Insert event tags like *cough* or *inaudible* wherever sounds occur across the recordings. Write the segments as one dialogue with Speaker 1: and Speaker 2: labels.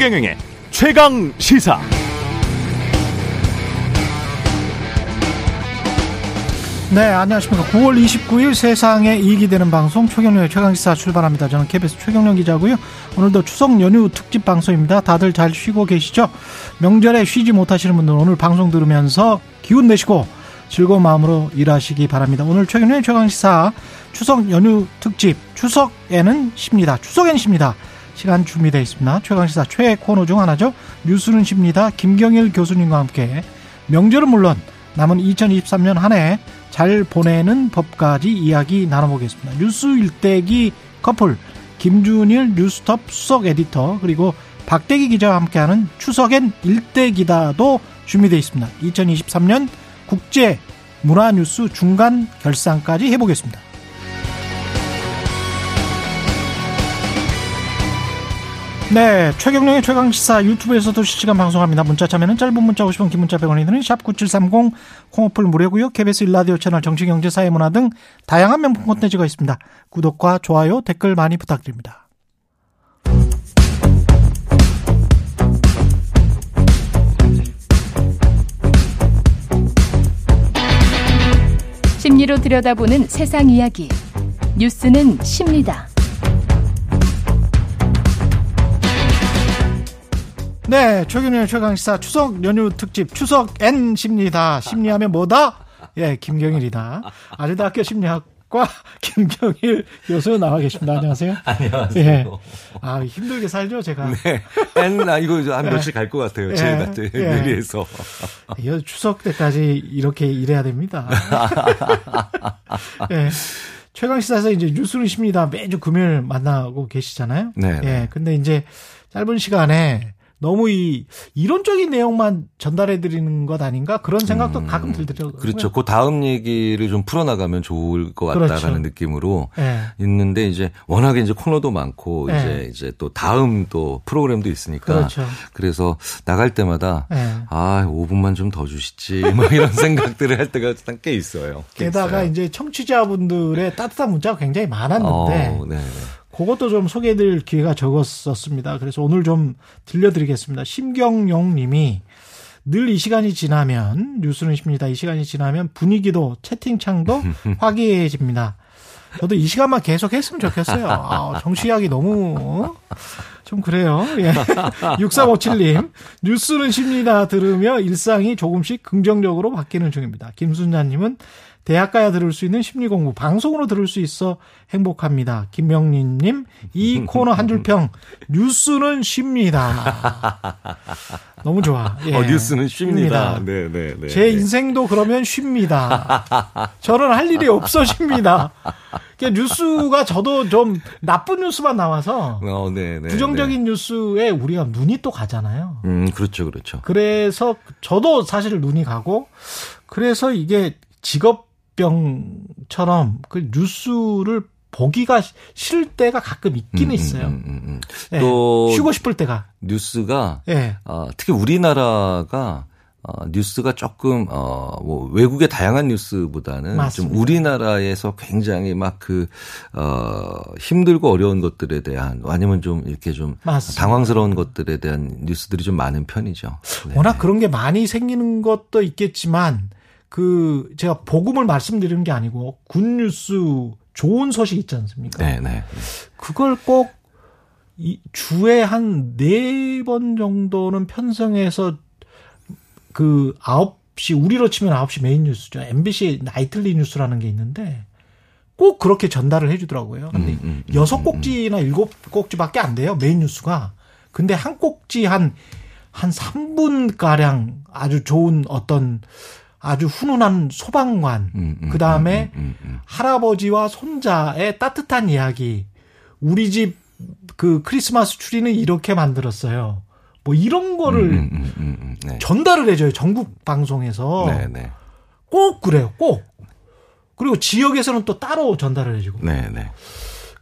Speaker 1: 최경영의 최강 시사.
Speaker 2: 네, 안녕하십니까. 9월 29일 세상에 이익이 되는 방송 최경련의 최강시사 출발합니다. 저는 KBS 최경련 기자고요. 오늘도 추석 연휴 특집 방송입니다. 다들 잘 쉬고 계시죠? 명절에 쉬지 못하시는 분들 오늘 방송 들으면서 기운 내시고 즐거운 마음으로 일하시기 바랍니다. 오늘 최경련의 최강시사 추석 연휴 특집 추석에는 쉽니다. 추석엔 쉽니다. 시간 준비되어 있습니다. 최강시사 최애 코너 중 하나죠. 뉴스는 쉽니다. 김경일 교수님과 함께 명절은 물론 남은 2023년 한 해 잘 보내는 법까지 이야기 나눠보겠습니다. 뉴스 일대기 커플 김준일 뉴스톱 수석 에디터 그리고 박대기 기자와 함께하는 추석엔 일대기다도 준비되어 있습니다. 2023년 국제 문화뉴스 중간 결산까지 해보겠습니다. 네, 최경령의 최강 시사 유튜브에서도 실시간 방송합니다. 문자 참여는 짧은 문자 50원, 긴 문자 100원이 드는 샵 9730 콩오플 무료고요. KBS 일라디오 채널 정치 경제 사회 문화 등 다양한 명품 콘텐츠가 있습니다. 구독과 좋아요, 댓글 많이 부탁드립니다.
Speaker 3: 심리로 들여다보는 세상 이야기. 뉴스는 십니다.
Speaker 2: 네, 최경련의 최강시사 추석 연휴 특집 추석 N십니다. 심리하면 뭐다? 예, 김경일이다. 아주대 학교 심리학과 *laughs* 김경일 교수 나와 계십니다. 안녕하세요.
Speaker 4: 안녕하세요.
Speaker 2: 예. 아, 힘들게 살죠, 제가.
Speaker 4: 네. N, 아, 이거 한 며칠 갈 것 같아요.
Speaker 2: 예.
Speaker 4: 제가
Speaker 2: 예.
Speaker 4: 내리에서.
Speaker 2: 이 추석 때까지 이렇게 일해야 됩니다. *laughs* 예. 최강시사에서 이제 뉴스는 십니다. 매주 금요일 만나고 계시잖아요.
Speaker 4: 네, 네.
Speaker 2: 예. 근데 이제 짧은 시간에 너무 이 이론적인 내용만 전달해 드리는 것 아닌가 그런 생각도 가끔 들더라고요.
Speaker 4: 그렇죠. 그 다음 얘기를 좀 풀어나가면 좋을 것 같다라는
Speaker 2: 그렇죠.
Speaker 4: 느낌으로
Speaker 2: 예.
Speaker 4: 있는데 이제 워낙에 이제 코너도 많고
Speaker 2: 네.
Speaker 4: 이제 이제 또 다음 또 프로그램도 있으니까
Speaker 2: 그렇죠.
Speaker 4: 래서 나갈 때마다
Speaker 2: 예.
Speaker 4: 아 5분만 좀 더 주시지 *laughs* 뭐 이런 생각들을 할 때가 꽤 있어요. 꽤
Speaker 2: 게다가
Speaker 4: 있어요.
Speaker 2: 이제 청취자분들의 따뜻한 문자가 굉장히 많았는데
Speaker 4: 어, 네, 네.
Speaker 2: 그것도 좀 소개해드릴 기회가 적었었습니다. 그래서 오늘 좀 들려드리겠습니다. 심경용 님이 늘 이 시간이 지나면 뉴스는 십니다. 이 시간이 지나면 분위기도 채팅창도 *laughs* 화기애애해집니다. 저도 이 시간만 계속 했으면 좋겠어요. 아, 정치하기 너무 좀 그래요. 예. *laughs* 6357님 뉴스는 십니다. 들으며 일상이 조금씩 긍정적으로 바뀌는 중입니다. 김순자님은 대학 가야 들을 수 있는 심리 공부 방송으로 들을 수 있어 행복합니다. 김명린님 이 코너 한 줄평 뉴스는 쉽니다. *laughs* 너무 좋아. 예.
Speaker 4: 어, 뉴스는 쉽니다.
Speaker 2: 쉽니다.
Speaker 4: 네, 네, 네.
Speaker 2: 제 인생도 그러면 쉽니다. *laughs* 저는 할 일이 없어 쉽니다. 그러니까 뉴스가 저도 좀 나쁜 뉴스만 나와서
Speaker 4: 어, 네, 네.
Speaker 2: 부정적인 뉴스에 우리가 눈이 또 가잖아요.
Speaker 4: 네. 음, 그렇죠, 그렇죠.
Speaker 2: 그래서 저도 사실 눈이 가고 그래서 이게 직업 병처럼 그 뉴스를 보기가 싫을 때가 가끔 있기는
Speaker 4: 음,
Speaker 2: 있어요.
Speaker 4: 음, 음, 음.
Speaker 2: 예,
Speaker 4: 또
Speaker 2: 쉬고 싶을 때가.
Speaker 4: 뉴스가
Speaker 2: 예.
Speaker 4: 어, 특히 우리나라가 어, 뉴스가 조금 어, 뭐 외국의 다양한 뉴스보다는
Speaker 2: 맞습니다.
Speaker 4: 좀 우리나라에서 굉장히 막 그 어, 힘들고 어려운 것들에 대한 아니면 좀 이렇게 좀
Speaker 2: 맞습니다.
Speaker 4: 당황스러운 것들에 대한 뉴스들이 좀 많은 편이죠. 네.
Speaker 2: 워낙 그런 게 많이 생기는 것도 있겠지만 그 제가 복음을 말씀드리는 게 아니고 good news 좋은 소식 있지 않습니까?
Speaker 4: 네, 네.
Speaker 2: 그걸 꼭 이 주에 한 네 번 정도는 편성해서 그 9시 우리로 치면 9시 메인 뉴스죠. MBC 나이틀리 뉴스라는 게 있는데 꼭 그렇게 전달을 해 주더라고요. 근데
Speaker 4: 음, 음, 음,
Speaker 2: 여섯
Speaker 4: 음,
Speaker 2: 꼭지나 일곱 꼭지밖에 안 돼요. 메인 뉴스가. 근데 한 꼭지 한한 3분 가량 아주 좋은 어떤 아주 훈훈한 소방관
Speaker 4: 음, 음,
Speaker 2: 그 다음에
Speaker 4: 음, 음, 음.
Speaker 2: 할아버지와 손자의 따뜻한 이야기. 우리 집 그 크리스마스 추리는 이렇게 만들었어요. 뭐 이런 거를
Speaker 4: 음, 음, 음, 음, 네.
Speaker 2: 전달을 해줘요. 전국 방송에서.
Speaker 4: 네, 네.
Speaker 2: 꼭 그래요. 꼭. 그리고 지역에서는 또 따로 전달을 해주고.
Speaker 4: 네, 네.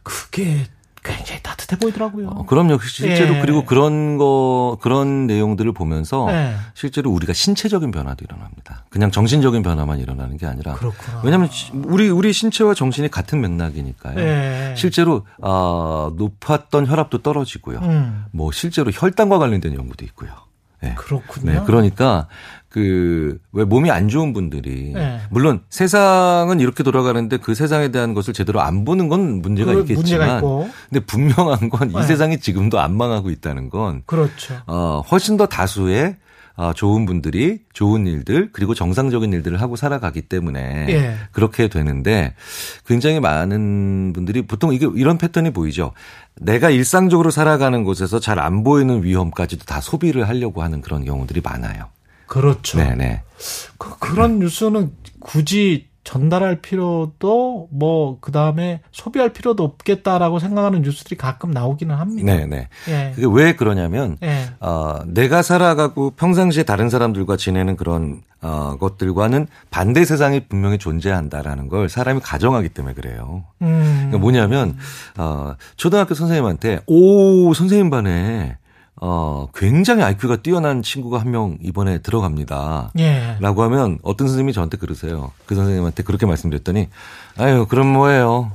Speaker 2: 그게 굉장히. 비슷해 보이더라고요.
Speaker 4: 어, 그럼요. 실제로
Speaker 2: 예.
Speaker 4: 그리고 그런 거 그런 내용들을 보면서
Speaker 2: 예.
Speaker 4: 실제로 우리가 신체적인 변화도 일어납니다. 그냥 정신적인 변화만 일어나는 게 아니라
Speaker 2: 그렇구나.
Speaker 4: 왜냐하면 시- 우리 우리 신체와 정신이 같은 맥락이니까요.
Speaker 2: 예.
Speaker 4: 실제로 아, 높았던 혈압도 떨어지고요.
Speaker 2: 음.
Speaker 4: 뭐 실제로 혈당과 관련된 연구도 있고요. 네.
Speaker 2: 그렇군요.
Speaker 4: 네, 그러니까 그 왜 몸이 안 좋은 분들이
Speaker 2: 네.
Speaker 4: 물론 세상은 이렇게 돌아가는데 그 세상에 대한 것을 제대로 안 보는 건 문제가
Speaker 2: 그
Speaker 4: 있겠지만
Speaker 2: 문제가.
Speaker 4: 근데 분명한 건이
Speaker 2: 네.
Speaker 4: 세상이 지금도 안 망하고 있다는 건
Speaker 2: 그렇죠.
Speaker 4: 어, 훨씬 더 다수의 어, 좋은 분들이 좋은 일들 그리고 정상적인 일들을 하고 살아가기 때문에
Speaker 2: 예.
Speaker 4: 그렇게 되는데 굉장히 많은 분들이 보통 이게 이런 패턴이 보이죠. 내가 일상적으로 살아가는 곳에서 잘 안 보이는 위험까지도 다 소비를 하려고 하는 그런 경우들이 많아요.
Speaker 2: 그렇죠.
Speaker 4: 네네.
Speaker 2: 그, 그런 뉴스는 굳이 전달할 필요도 뭐 그다음에 소비할 필요도 없겠다라고 생각하는 뉴스들이 가끔 나오기는 합니다.
Speaker 4: 네 네.
Speaker 2: 예.
Speaker 4: 그게 왜 그러냐면
Speaker 2: 예.
Speaker 4: 어, 내가 살아가고 평상시에 다른 사람들과 지내는 그런 어, 것들과는 반대 세상이 분명히 존재한다라는 걸 사람이 가정하기 때문에 그래요.
Speaker 2: 음.
Speaker 4: 그러니까 뭐냐면 어, 초등학교 선생님한테 오 선생님 반에 어, 굉장히 IQ가 뛰어난 친구가 한 명 이번에 들어갑니다.
Speaker 2: 예.
Speaker 4: 라고 하면 어떤 선생님이 저한테 그러세요. 그 선생님한테 그렇게 말씀드렸더니 아유 그럼 뭐예요.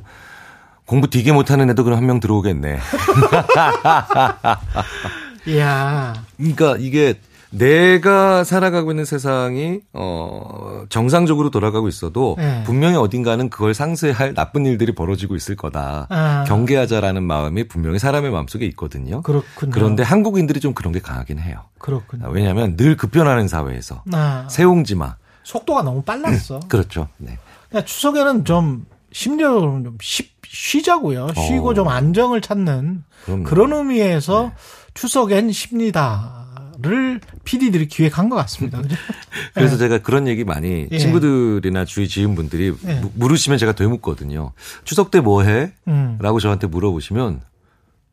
Speaker 4: 공부 되게 못하는 애도 그럼 한 명 들어오겠네. *laughs*
Speaker 2: 이야.
Speaker 4: 그러니까 이게 내가 살아가고 있는 세상이 어 정상적으로 돌아가고 있어도
Speaker 2: 네.
Speaker 4: 분명히 어딘가는 그걸 상쇄할 나쁜 일들이 벌어지고 있을 거다.
Speaker 2: 아.
Speaker 4: 경계하자라는 마음이 분명히 사람의 마음속에 있거든요.
Speaker 2: 그렇군요.
Speaker 4: 그런데 한국인들이 좀 그런 게 강하긴 해요.
Speaker 2: 그렇군요.
Speaker 4: 왜냐하면 늘 급변하는 사회에서
Speaker 2: 아,
Speaker 4: 세옹지마
Speaker 2: 속도가 너무 빨랐어.
Speaker 4: 그렇죠. 네.
Speaker 2: 그러니까 추석에는 좀 심리적으로 좀 쉬, 쉬자고요. 쉬고
Speaker 4: 어.
Speaker 2: 좀 안정을 찾는
Speaker 4: 그럼요.
Speaker 2: 그런 의미에서 추석엔 쉽니다 를 PD들이 기획한 것 같습니다. 그죠? *laughs*
Speaker 4: 그래서 제가 그런 얘기 많이
Speaker 2: 예.
Speaker 4: 친구들이나 주위 지인분들이
Speaker 2: 예.
Speaker 4: 무- 물으시면 제가 되묻거든요. 추석 때 뭐 해?
Speaker 2: 음.
Speaker 4: 라고 저한테 물어보시면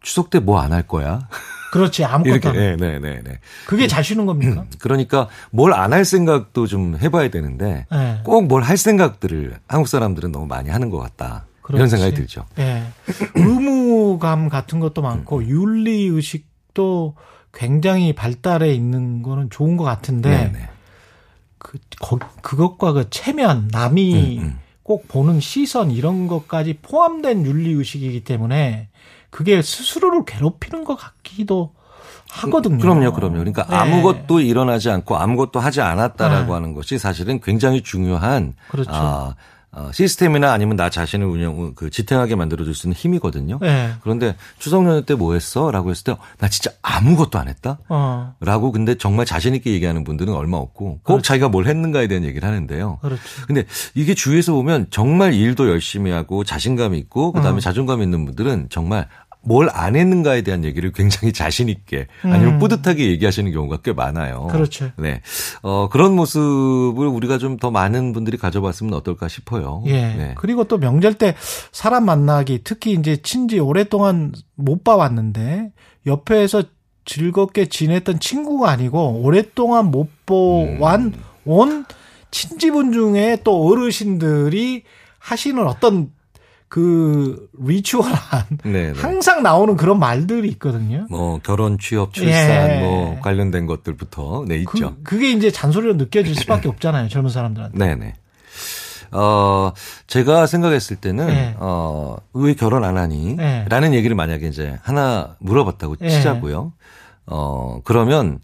Speaker 4: 추석 때 뭐 안 할 거야?
Speaker 2: 그렇지 아무것도.
Speaker 4: 네, 네, 네, 네.
Speaker 2: 그게 잘 쉬는 겁니까?
Speaker 4: 그러니까 뭘 안 할 생각도 좀 해봐야 되는데
Speaker 2: 네.
Speaker 4: 꼭뭘 할 생각들을 한국 사람들은 너무 많이 하는 것 같다. 이런
Speaker 2: 그렇지.
Speaker 4: 생각이 들죠.
Speaker 2: 예. 의무감 같은 것도 많고 윤리 의식도 굉장히 발달해 있는 거는 좋은 것 같은데
Speaker 4: 네, 네.
Speaker 2: 그 거- 그것과 그 체면 남이
Speaker 4: 음, 음.
Speaker 2: 꼭 보는 시선 이런 것까지 포함된 윤리 의식이기 때문에 그게 스스로를 괴롭히는 것 같기도 하거든요.
Speaker 4: 그럼요, 그럼요. 그러니까
Speaker 2: 네.
Speaker 4: 아무것도 일어나지 않고 아무것도 하지 않았다라고
Speaker 2: 네.
Speaker 4: 하는 것이 사실은 굉장히 중요한
Speaker 2: 그렇죠.
Speaker 4: 아, 어, 시스템이나 아니면 나 자신을 운영 그 지탱하게 만들어줄 수 있는 힘이거든요.
Speaker 2: 네. 그런데
Speaker 4: 추석 연휴 때 뭐 했어? 라고 했을 때 나 진짜 아무것도 안 했다?
Speaker 2: 어
Speaker 4: 라고 근데 정말 자신 있게 얘기하는 분들은 얼마 없고 꼭
Speaker 2: 그렇죠.
Speaker 4: 자기가 뭘 했는가에 대한 얘기를 하는데요.
Speaker 2: 그렇죠.
Speaker 4: 근데 이게 주위에서 보면 정말 일도 열심히 하고 자신감 있고 그다음에
Speaker 2: 음.
Speaker 4: 자존감 있는 분들은 정말 뭘 안 했는가에 대한 얘기를 굉장히 자신 있게 아니면
Speaker 2: 음.
Speaker 4: 뿌듯하게 얘기하시는 경우가 꽤 많아요.
Speaker 2: 그렇죠.
Speaker 4: 네. 어, 그런 모습을 우리가 좀 더 많은 분들이 가져봤으면 어떨까 싶어요.
Speaker 2: 예.
Speaker 4: 네.
Speaker 2: 그리고 또 명절 때 사람 만나기 특히 이제 친지 오랫동안 못 봐왔는데 옆에서 즐겁게 지냈던 친구가 아니고 오랫동안 못 보완
Speaker 4: 음.
Speaker 2: 온 친지분 중에 또 어르신들이 하시는 어떤 그 리추얼한 *laughs*
Speaker 4: 네, 네.
Speaker 2: 항상 나오는 그런 말들이 있거든요.
Speaker 4: 뭐 결혼, 취업, 출산
Speaker 2: 예.
Speaker 4: 뭐 관련된 것들부터 네 있죠.
Speaker 2: 그, 그게 이제 잔소리로 느껴질 수밖에 *laughs* 없잖아요. 젊은 사람들한테.
Speaker 4: 네네. 어, 제가 생각했을 때는,
Speaker 2: 네.
Speaker 4: 어, 왜 결혼 안 하니?
Speaker 2: 네.
Speaker 4: 라는 얘기를 만약에 이제 하나 물어봤다고
Speaker 2: 네.
Speaker 4: 치자고요. 어, 그러면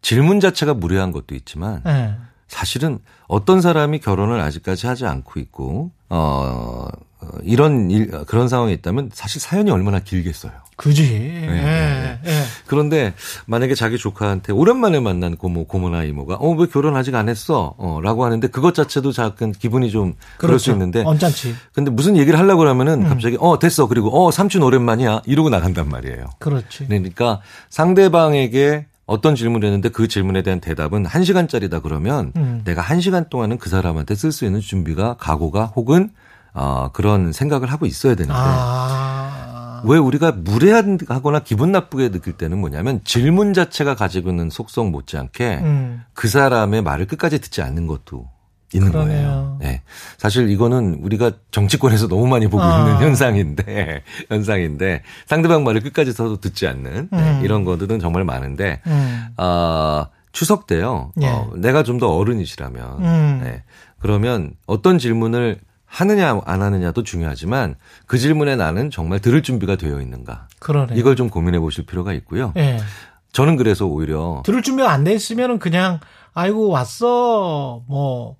Speaker 4: 질문 자체가 무례한 것도 있지만,
Speaker 2: 예.
Speaker 4: 사실은 어떤 사람이 결혼을 아직까지 하지 않고 있고, 어, 어, 이런 일, 그런 상황에 있다면 사실 사연이 얼마나 길겠어요.
Speaker 2: 그지.
Speaker 4: 네,
Speaker 2: 예. 예.
Speaker 4: 그런데 만약에 자기 조카한테 오랜만에 만난 고모, 고모나 이모가 어, 왜 결혼 아직 안 했어? 어, 라고 하는데 그것 자체도 잠깐 기분이 좀 그럴 수
Speaker 2: 그렇죠.
Speaker 4: 있는데
Speaker 2: 언짢지.
Speaker 4: 근데 무슨 얘기를 하려고 그러면은
Speaker 2: 음.
Speaker 4: 갑자기 어, 됐어. 그리고 어, 삼촌 오랜만이야. 이러고 나간단 말이에요.
Speaker 2: 그렇지.
Speaker 4: 그러니까 상대방에게 어떤 질문을 했는데 그 질문에 대한 대답은 한시간짜리다 그러면
Speaker 2: 음.
Speaker 4: 내가 한시간 동안은 그 사람한테 쓸 수 있는 준비가 각오가 혹은 어, 그런 생각을 하고 있어야 되는데
Speaker 2: 아.
Speaker 4: 왜 우리가 무례하거나 기분 나쁘게 느낄 때는 뭐냐면 질문 자체가 가지고 있는 속성 못지않게
Speaker 2: 음.
Speaker 4: 그 사람의 말을 끝까지 듣지 않는 것도 있는
Speaker 2: 그러네요.
Speaker 4: 거예요. 네. 사실 이거는 우리가 정치권에서 너무 많이 보고
Speaker 2: 아.
Speaker 4: 있는 현상인데 *laughs* 현상인데 상대방 말을 끝까지 서도 듣지 않는 네,
Speaker 2: 음.
Speaker 4: 이런 것들은 정말 많은데
Speaker 2: 음.
Speaker 4: 아 추석 때요.
Speaker 2: 예.
Speaker 4: 어, 내가 좀 더 어른이시라면
Speaker 2: 음.
Speaker 4: 네. 그러면 어떤 질문을 하느냐 안 하느냐도 중요하지만 그 질문에 나는 정말 들을 준비가 되어 있는가
Speaker 2: 그러네.
Speaker 4: 이걸 좀 고민해 보실 필요가 있고요.
Speaker 2: 예.
Speaker 4: 저는 그래서 오히려
Speaker 2: 들을 준비가 안 돼 있으면은 그냥 아이고 왔어 뭐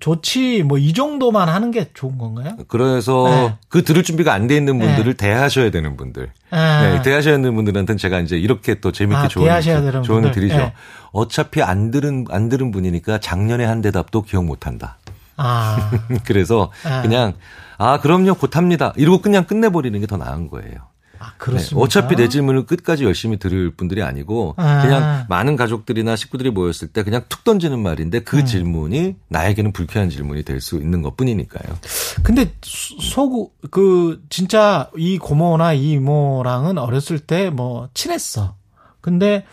Speaker 2: 좋지 뭐이 정도만 하는 게 좋은 건가요?
Speaker 4: 그래서
Speaker 2: 네.
Speaker 4: 그 들을 준비가 안 돼 있는 분들을 대하셔야 되는 분들.
Speaker 2: 아,
Speaker 4: 네, 대하셔야 되는 분들한테는 제가 이제 이렇게 또 재밌게
Speaker 2: 아,
Speaker 4: 조언,
Speaker 2: 대하셔야 되는
Speaker 4: 조언을. 드리죠.
Speaker 2: 네.
Speaker 4: 어차피 안 들은, 안 들은 분이니까 작년에 한 대답도 기억 못 한다.
Speaker 2: 아, *laughs*
Speaker 4: 그래서
Speaker 2: 아.
Speaker 4: 그냥, 아, 그럼요, 곧 합니다. 이러고 그냥 끝내버리는 게 더 나은 거예요.
Speaker 2: 아
Speaker 4: 네,
Speaker 2: 그렇습니다.
Speaker 4: 어차피 내 질문을 끝까지 열심히 들을 분들이 아니고
Speaker 2: 아.
Speaker 4: 그냥 많은 가족들이나 식구들이 모였을 때 그냥 툭 던지는 말인데 그
Speaker 2: 음.
Speaker 4: 질문이 나에게는 불쾌한 질문이 될 수 있는 것 뿐이니까요.
Speaker 2: 근데 소그 진짜 이 고모나 이 이모랑은 어렸을 때 뭐 친했어. 근데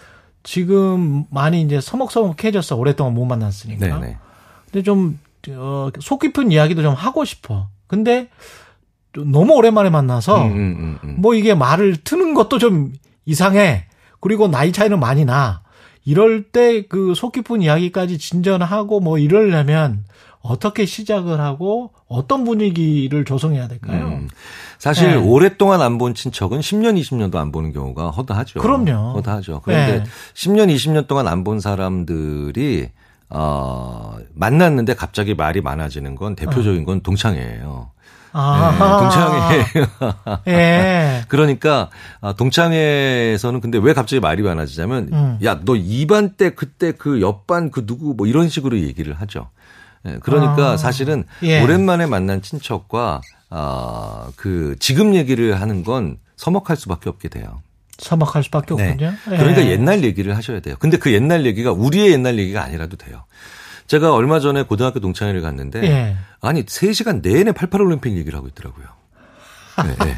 Speaker 2: 지금 많이 이제 서먹서먹해졌어. 오랫동안 못 만났으니까.
Speaker 4: 네네.
Speaker 2: 근데 좀, 어, 속 깊은 이야기도 좀 하고 싶어. 근데 좀 너무 오랜만에 만나서
Speaker 4: 음, 음, 음, 음.
Speaker 2: 뭐 이게 말을 트는 것도 좀 이상해. 그리고 나이 차이는 많이 나. 이럴 때 그 속 깊은 이야기까지 진전하고 뭐 이러려면 어떻게 시작을 하고 어떤 분위기를 조성해야 될까요?
Speaker 4: 음. 사실
Speaker 2: 네.
Speaker 4: 오랫동안 안 본 친척은 10년, 20년도 안 보는 경우가 허다하죠.
Speaker 2: 그럼요.
Speaker 4: 허다하죠. 그런데
Speaker 2: 네.
Speaker 4: 10년, 20년 동안 안 본 사람들이 어, 만났는데 갑자기 말이 많아지는 건 대표적인 건 동창회예요.
Speaker 2: 아,
Speaker 4: 동창회. *laughs*
Speaker 2: 예. *laughs*
Speaker 4: 그러니까 아, 동창회에서는 근데 왜 갑자기 말이 많아지냐면
Speaker 2: 음.
Speaker 4: 야너 2반 때 그때 그 옆반 그 누구 뭐 이런 식으로 얘기를 하죠. 예, 그러니까
Speaker 2: 아.
Speaker 4: 사실은
Speaker 2: 예.
Speaker 4: 오랜만에 만난 친척과 아, 그 지금 얘기를 하는 건 서먹할 수밖에 없게 돼요.
Speaker 2: 서먹할 수밖에
Speaker 4: 네.
Speaker 2: 없군요. 예.
Speaker 4: 그러니까 옛날 얘기를 하셔야 돼요. 근데 그 옛날 얘기가 우리의 옛날 얘기가 아니라도 돼요. 제가 얼마 전에 고등학교 동창회를 갔는데
Speaker 2: 예.
Speaker 4: 아니 3시간 내내 88올림픽 얘기를 하고 있더라고요. 네, 네.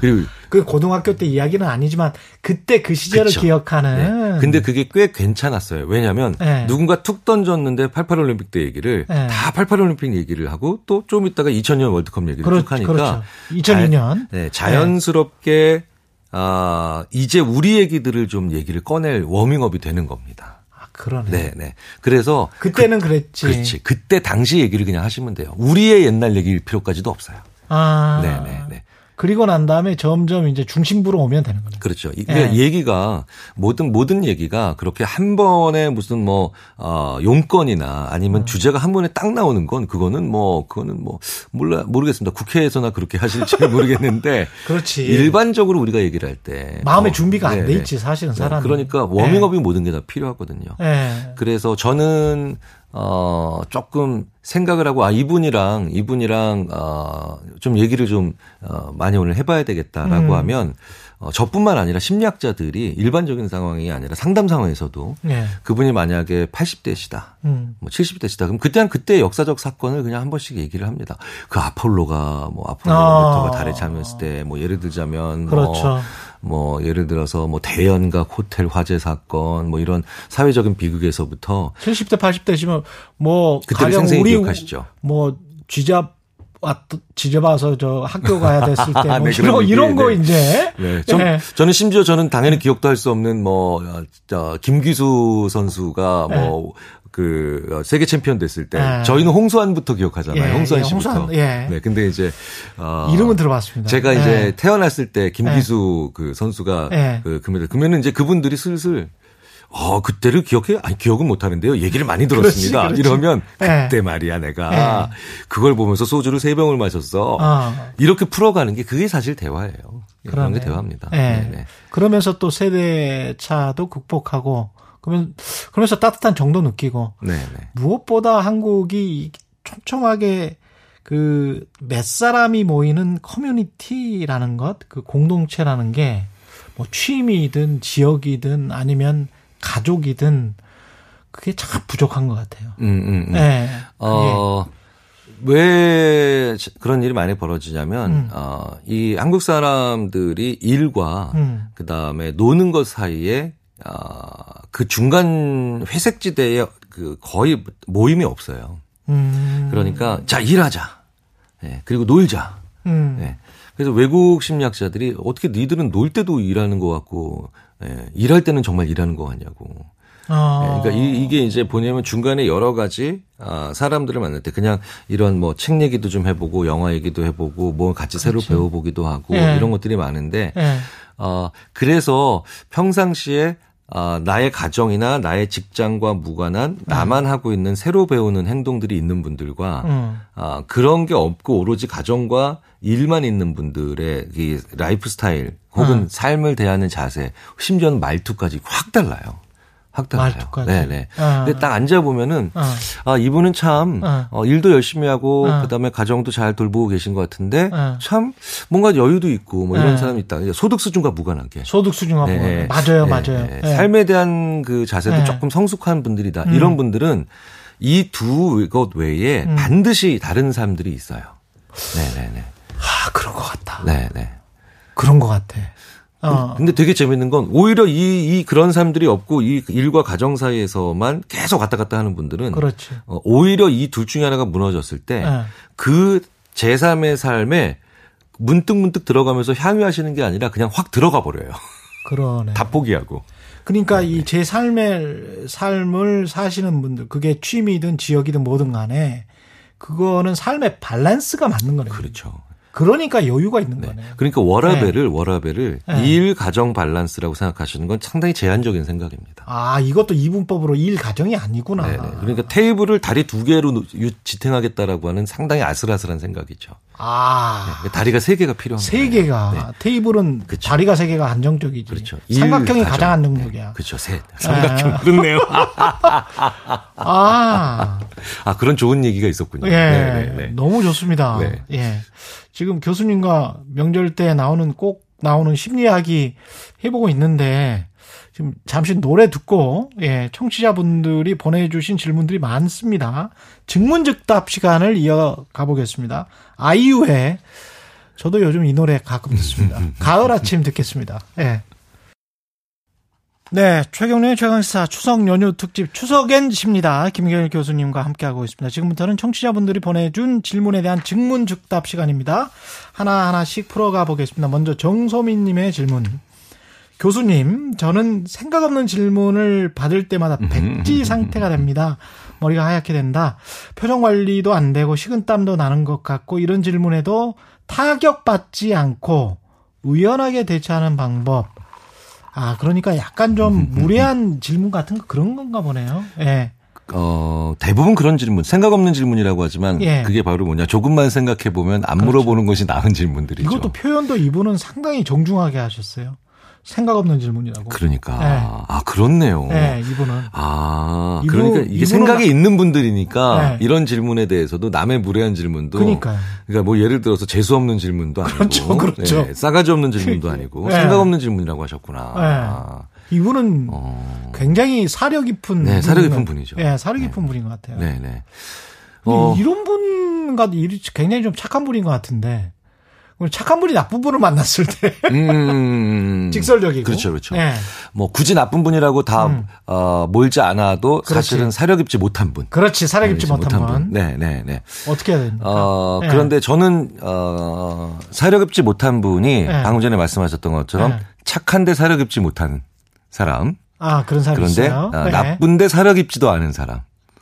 Speaker 4: 그리고 *laughs*
Speaker 2: 그 고등학교 때 이야기는 아니지만 그때 그 시절을
Speaker 4: 그쵸.
Speaker 2: 기억하는.
Speaker 4: 네. 근데 그게 꽤 괜찮았어요. 왜냐하면
Speaker 2: 네.
Speaker 4: 누군가 툭 던졌는데 88올림픽 때 얘기를
Speaker 2: 네.
Speaker 4: 다 88올림픽 얘기를 하고 또 좀 있다가 2000년 월드컵 얘기를
Speaker 2: 그렇,
Speaker 4: 쭉 하니까
Speaker 2: 그렇죠. 2002년.
Speaker 4: 자, 네, 자연스럽게 아 이제 우리 얘기들을 좀 얘기를 꺼낼 워밍업이 되는 겁니다.
Speaker 2: 아, 그러네.
Speaker 4: 네, 네. 그래서
Speaker 2: 그때는 그 랬지.
Speaker 4: 그렇지. 그때 당시 얘기를 그냥 하시면 돼요. 우리의 옛날 얘기일 필요까지도 없어요.
Speaker 2: 아.
Speaker 4: 네, 네, 네.
Speaker 2: 그리고 난 다음에 점점 이제 중심부로 오면 되는 거죠.
Speaker 4: 그렇죠. 이게
Speaker 2: 네.
Speaker 4: 얘기가 모든 모든 얘기가 그렇게 한 번에 무슨 뭐 어, 용건이나
Speaker 2: 음.
Speaker 4: 아니면 주제가 한 번에 딱 나오는 건 그거는 뭐 그거는 뭐 몰라 모르겠습니다. 국회에서나 그렇게 하실지 *laughs* 모르겠는데
Speaker 2: 그렇지.
Speaker 4: 일반적으로 우리가 얘기를 할 때
Speaker 2: 마음의
Speaker 4: 어,
Speaker 2: 준비가 안
Speaker 4: 네,
Speaker 2: 돼
Speaker 4: 네.
Speaker 2: 있지, 사실은
Speaker 4: 네,
Speaker 2: 사람이.
Speaker 4: 그러니까 워밍업이 모든 게 다 필요하거든요.
Speaker 2: 예.
Speaker 4: 그래서 저는 어 조금 생각을 하고 아 이분이랑 이분이랑 어 좀 얘기를 좀 어, 많이 오늘 해봐야 되겠다라고
Speaker 2: 음.
Speaker 4: 하면 어, 저뿐만 아니라 심리학자들이 일반적인 상황이 아니라 상담 상황에서도
Speaker 2: 예.
Speaker 4: 그분이 만약에 80대시다.
Speaker 2: 음.
Speaker 4: 뭐 70대시다. 그럼 그때는 그때 역사적 사건을 그냥 한 번씩 얘기를 합니다. 그 아폴로가 뭐 아폴로
Speaker 2: 아.
Speaker 4: 달에 참였을 때뭐 예를 들자면
Speaker 2: 그렇죠.
Speaker 4: 뭐, 뭐 예를 들어서 뭐 대연각 호텔 화재 사건 뭐 이런 사회적인 비극에서부터
Speaker 2: 70대, 80대시면 뭐 가령
Speaker 4: 생생히
Speaker 2: 우리
Speaker 4: 기억하시죠.
Speaker 2: 뭐 쥐잡 왔 지져봐서 저 학교 *laughs* 가야 됐을 때 뭐
Speaker 4: 네,
Speaker 2: 이런,
Speaker 4: 그런 얘기,
Speaker 2: 이런 거
Speaker 4: 네.
Speaker 2: 이제
Speaker 4: 네. 전,
Speaker 2: 예.
Speaker 4: 저는 심지어 저는 당연히 기억도 할 수 없는 뭐, 어, 저, 김기수 선수가 뭐, 그, 어, 세계 챔피언 됐을 때,
Speaker 2: 네.
Speaker 4: 저희는 홍수환부터 기억하잖아요.
Speaker 2: 예,
Speaker 4: 홍수환
Speaker 2: 예,
Speaker 4: 씨부터.
Speaker 2: 홍수환, 예.
Speaker 4: 네, 근데 이제, 어,
Speaker 2: 이름은 들어봤습니다.
Speaker 4: 제가
Speaker 2: 예.
Speaker 4: 이제 태어났을 때 김기수 그 선수가
Speaker 2: 예.
Speaker 4: 그 금메달, 그러면은 이제 그분들이 슬슬 어, 그때를 기억해? 아니, 기억은 못 하는데요. 얘기를 많이 들었습니다.
Speaker 2: 그렇지, 그렇지.
Speaker 4: 이러면
Speaker 2: 예.
Speaker 4: 그때 말이야, 내가. 그걸 보면서 소주를 세 병을 마셨어.
Speaker 2: 아.
Speaker 4: 이렇게 풀어가는 게 그게 사실 대화예요. 그런 게. 대화입니다.
Speaker 2: 예.
Speaker 4: 네, 네.
Speaker 2: 그러면서 또 세대 차도 극복하고 그러면 그러면서 따뜻한 정도 느끼고
Speaker 4: 네, 네.
Speaker 2: 무엇보다 한국이 촘촘하게 그 몇 사람이 모이는 커뮤니티라는 것, 그 공동체라는 게 뭐 취미든 지역이든 아니면 가족이든 그게 참 부족한 것 같아요.
Speaker 4: 음, 음, 음.
Speaker 2: 네.
Speaker 4: 어, 왜 그런 일이 많이 벌어지냐면,
Speaker 2: 음.
Speaker 4: 어, 이 한국 사람들이 일과
Speaker 2: 음.
Speaker 4: 그 다음에 노는 것 사이에, 어, 그 중간 회색지대에 그 거의 모임이 없어요.
Speaker 2: 음.
Speaker 4: 그러니까 자 일하자. 예, 그리고 놀자.
Speaker 2: 음.
Speaker 4: 예. 그래서 외국 심리학자들이 어떻게 니들은 놀 때도 일하는 것 같고 예, 일할 때는 정말 일하는 것 같냐고.
Speaker 2: 어.
Speaker 4: 예, 그러니까 이게 이제 뭐냐면 중간에 여러 가지 아, 사람들을 만날 때 그냥 이런 뭐 책 얘기도 좀 해보고 영화 얘기도 해보고 뭐 같이 새로 배워보기도 하고
Speaker 2: 예.
Speaker 4: 이런 것들이 많은데
Speaker 2: 예.
Speaker 4: 어, 그래서 평상시에 아, 나의 가정이나 나의 직장과 무관한 나만 하고 있는 새로 배우는 행동들이 있는 분들과
Speaker 2: 음.
Speaker 4: 아, 그런 게 없고 오로지 가정과 일만 있는 분들의 이 라이프 스타일 혹은
Speaker 2: 음.
Speaker 4: 삶을 대하는 자세, 심지어는 말투까지 확 달라요.
Speaker 2: 말투까지.
Speaker 4: 네네.
Speaker 2: 아.
Speaker 4: 근데 딱 앉아 보면은
Speaker 2: 어.
Speaker 4: 아 이분은 참
Speaker 2: 어.
Speaker 4: 어, 일도 열심히 하고
Speaker 2: 어.
Speaker 4: 그다음에 가정도 잘 돌보고 계신 것 같은데
Speaker 2: 어.
Speaker 4: 참 뭔가 여유도 있고 뭐 이런
Speaker 2: 어.
Speaker 4: 사람이 있다. 소득 수준과 무관하게.
Speaker 2: 소득 수준과 뭐
Speaker 4: 네,
Speaker 2: 맞아요,
Speaker 4: 네,
Speaker 2: 맞아요.
Speaker 4: 네.
Speaker 2: 예.
Speaker 4: 삶에 대한 그 자세도
Speaker 2: 네.
Speaker 4: 조금 성숙한 분들이다.
Speaker 2: 음.
Speaker 4: 이런 분들은 이 두 것 외에
Speaker 2: 음.
Speaker 4: 반드시 다른 사람들이 있어요. 네네네.
Speaker 2: 아, 그런 것 같다.
Speaker 4: 네네.
Speaker 2: 그런 것 같아. 어.
Speaker 4: 근데 되게 재밌는 건 오히려 이, 이 그런 사람들이 없고 이 일과 가정 사이에서만 계속 왔다 갔다 하는 분들은
Speaker 2: 그렇지.
Speaker 4: 어, 오히려 이 둘 중에 하나가 무너졌을 때
Speaker 2: 예.
Speaker 4: 그 제3의 삶에 문득 문득 들어가면서 향유하시는 게 아니라 그냥 확 들어가 버려요.
Speaker 2: 그러네. *laughs*
Speaker 4: 다 포기하고.
Speaker 2: 그러니까 이제 삶의 삶을 사시는 분들 그게 취미든 지역이든 뭐든 간에 그거는 삶의 밸런스가 맞는 거네요.
Speaker 4: 그렇죠.
Speaker 2: 그러니까 여유가 있는
Speaker 4: 네.
Speaker 2: 거네.
Speaker 4: 그러니까 워라벨을 워라벨을
Speaker 2: 네.
Speaker 4: 일 가정 밸런스라고 생각하시는 건 상당히 제한적인 생각입니다.
Speaker 2: 아, 이것도 이분법으로 일 가정이 아니구나.
Speaker 4: 네네. 그러니까 테이블을 다리 두 개로 지탱하겠다라고 하는 상당히 아슬아슬한 생각이죠.
Speaker 2: 아,
Speaker 4: 그러니까 다리가 세 개가 필요한
Speaker 2: 세. 개가
Speaker 4: 네.
Speaker 2: 테이블은
Speaker 4: 그쵸.
Speaker 2: 다리가 세 개가 안정적이지.
Speaker 4: 그렇죠.
Speaker 2: 삼각형이
Speaker 4: 일
Speaker 2: 가장
Speaker 4: 가정.
Speaker 2: 안정적이야.
Speaker 4: 네. 그렇죠. 셋. 삼각형. *laughs*
Speaker 2: 아.
Speaker 4: 그렇네요.
Speaker 2: 아,
Speaker 4: 아, 그런 좋은 얘기가 있었군요.
Speaker 2: 예,
Speaker 4: 네네네.
Speaker 2: 너무 좋습니다.
Speaker 4: 네.
Speaker 2: 예, 지금 교수님과 명절 때 나오는 꼭 나오는 심리학이 해보고 있는데 지금 잠시 노래 듣고 예, 청취자분들이 보내주신 질문들이 많습니다. 증문즉답 시간을 이어가 보겠습니다. 아이유의 저도 요즘 이 노래 가끔 듣습니다. 가을 아침 듣겠습니다. 예. 네, 최경련의 최강시사 추석 연휴 특집 추석엔 십니다. 김경일 교수님과 함께하고 있습니다. 지금부터는 청취자분들이 보내준 질문에 대한 증문즉답 시간입니다. 하나하나씩 풀어가 보겠습니다. 먼저 정소민님의 질문. 교수님, 저는 생각 없는 질문을 받을 때마다 백지 상태가 됩니다. 머리가 하얗게 된다. 표정 관리도 안 되고 식은땀도 나는 것 같고 이런 질문에도 타격받지 않고 의연하게 대처하는 방법. 아, 그러니까 약간 좀 무례한 질문 같은 거 그런 건가 보네요. 예.
Speaker 4: 어, 대부분 그런 질문, 생각 없는 질문이라고 하지만
Speaker 2: 예.
Speaker 4: 그게 바로 뭐냐. 조금만 생각해 보면 안 물어보는 것이 나은 질문들이죠.
Speaker 2: 이것도 표현도 이분은 상당히 정중하게 하셨어요. 생각 없는 질문이라고.
Speaker 4: 그러니까.
Speaker 2: 네.
Speaker 4: 아, 그렇네요.
Speaker 2: 네, 이분은.
Speaker 4: 아,
Speaker 2: 이분-
Speaker 4: 그러니까 이게 생각이 있는 분들이니까
Speaker 2: 네.
Speaker 4: 이런 질문에 대해서도 남의 무례한 질문도
Speaker 2: 그러니까요.
Speaker 4: 그러니까 뭐 예를 들어서 재수 없는 질문도 아니고
Speaker 2: 그렇죠, 그렇죠.
Speaker 4: 네, 싸가지 없는 질문도 *laughs* 아니고
Speaker 2: 네.
Speaker 4: 생각 없는 질문이라고 하셨구나.
Speaker 2: 네.
Speaker 4: 아,
Speaker 2: 이분은
Speaker 4: 어.
Speaker 2: 굉장히 사려 깊은.
Speaker 4: 네, 사려 깊은 분이죠.
Speaker 2: 네, 사려 깊은 분인 것 같아요.
Speaker 4: 네, 네. 어,
Speaker 2: 이런 분과 이- 굉장히 좀 착한 분인 것 같은데. 착한 분이 나쁜 분을 만났을 때
Speaker 4: 음,
Speaker 2: 직설적이고.
Speaker 4: 그렇죠, 그렇죠.
Speaker 2: 네.
Speaker 4: 뭐 굳이 나쁜 분이라고 다
Speaker 2: 음.
Speaker 4: 어, 몰지 않아도
Speaker 2: 그렇지.
Speaker 4: 사실은 사려 깊지 못한 분.
Speaker 2: 그렇지, 사려 깊지 못한 분.
Speaker 4: 네, 네, 네.
Speaker 2: 어떻게 해야 됩니까?
Speaker 4: 어,
Speaker 2: 네.
Speaker 4: 그런데 저는, 어, 사려 깊지 못한 분이
Speaker 2: 네.
Speaker 4: 방금 전에 말씀하셨던 것처럼
Speaker 2: 네.
Speaker 4: 착한데 사려 깊지 못한 사람.
Speaker 2: 아, 그런 사람이
Speaker 4: 그런데
Speaker 2: 있어요.
Speaker 4: 어,
Speaker 2: 네.
Speaker 4: 나쁜데 사려 깊지도 않은 사람.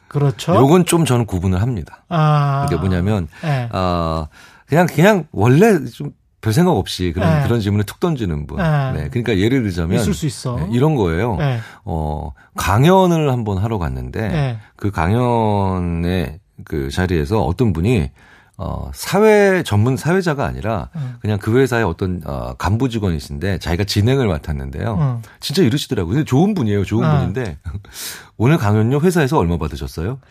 Speaker 2: 그렇죠.
Speaker 4: 요건 좀 저는 구분을 합니다.
Speaker 2: 아.
Speaker 4: 그게 뭐냐면,
Speaker 2: 네.
Speaker 4: 어, 그냥, 그냥 원래 좀 별 생각 없이 그런,
Speaker 2: 네.
Speaker 4: 그런 질문을 툭 던지는 분.
Speaker 2: 네.
Speaker 4: 네. 그러니까 예를 들자면.
Speaker 2: 있을 수 있어.
Speaker 4: 네, 이런 거예요.
Speaker 2: 네.
Speaker 4: 어, 강연을 한번 하러 갔는데
Speaker 2: 네.
Speaker 4: 그 강연의 그 자리에서 어떤 분이 어, 사회 전문 사회자가 아니라
Speaker 2: 음.
Speaker 4: 그냥 그 회사의 어떤 어, 간부 직원이신데 자기가 진행을 맡았는데요.
Speaker 2: 음.
Speaker 4: 진짜 이러시더라고요. 근데 좋은 분이에요. 좋은
Speaker 2: 아.
Speaker 4: 분인데 *laughs* 오늘 강연료 회사에서 얼마 받으셨어요? *laughs*